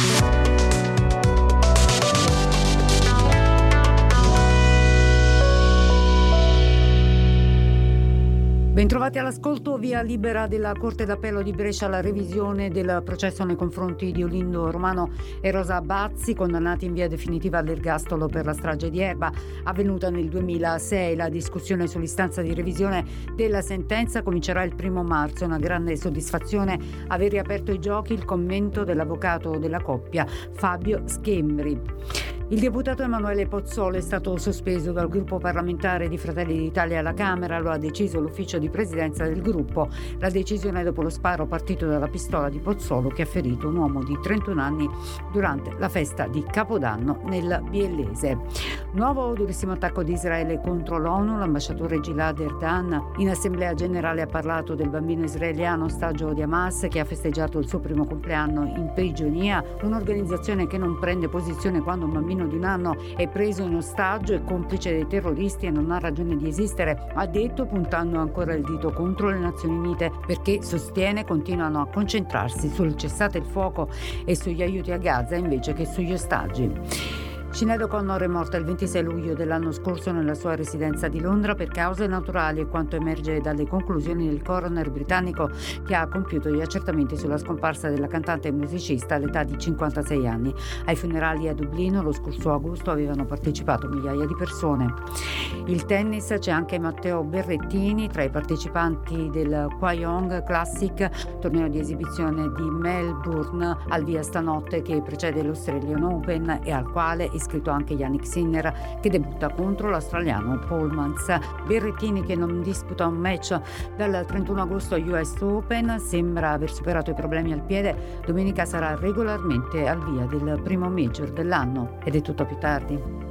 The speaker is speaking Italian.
Thank you Bentrovati all'ascolto, via libera della Corte d'Appello di Brescia la revisione del processo nei confronti di Olindo Romano e Rosa Bazzi, condannati in via definitiva all'ergastolo per la strage di Erba, avvenuta nel 2006. La discussione sull'istanza di revisione della sentenza comincerà il primo marzo. Una grande soddisfazione aver riaperto i giochi il commento dell'avvocato della coppia Fabio Schembri. Il deputato Emanuele Pozzolo è stato sospeso dal gruppo parlamentare di Fratelli d'Italia alla Camera, lo ha deciso l'ufficio di presidenza del gruppo. La decisione dopo lo sparo partito dalla pistola di Pozzolo che ha ferito un uomo di 31 anni durante la festa di Capodanno nel Biellese. Nuovo durissimo attacco di Israele contro l'ONU, l'ambasciatore Gilad Erdan in assemblea generale ha parlato del bambino israeliano ostaggio di Hamas che ha festeggiato il suo primo compleanno in prigionia, un'organizzazione che non prende posizione quando un bambino di un anno è preso in ostaggio, è complice dei terroristi e non ha ragione di esistere, ha detto puntando ancora il dito contro le Nazioni Unite perché sostiene continuano a concentrarsi sul cessate il fuoco e sugli aiuti a Gaza invece che sugli ostaggi. Sinead O'Connor è morta il 26 luglio dell'anno scorso nella sua residenza di Londra per cause naturali quanto emerge dalle conclusioni del coroner britannico che ha compiuto gli accertamenti sulla scomparsa della cantante e musicista all'età di 56 anni. Ai funerali a Dublino lo scorso agosto avevano partecipato migliaia di persone. Il tennis c'è anche Matteo Berrettini tra i partecipanti del Kwayong Classic, torneo di esibizione di Melbourne al via stanotte che precede l'Australian Open e al quale iscritto anche Yannick Sinner che debutta contro l'australiano Polmans. Berrettini che non disputa un match dal 31 agosto US Open sembra aver superato i problemi al piede. Domenica sarà regolarmente al via del primo major dell'anno ed è tutto più tardi.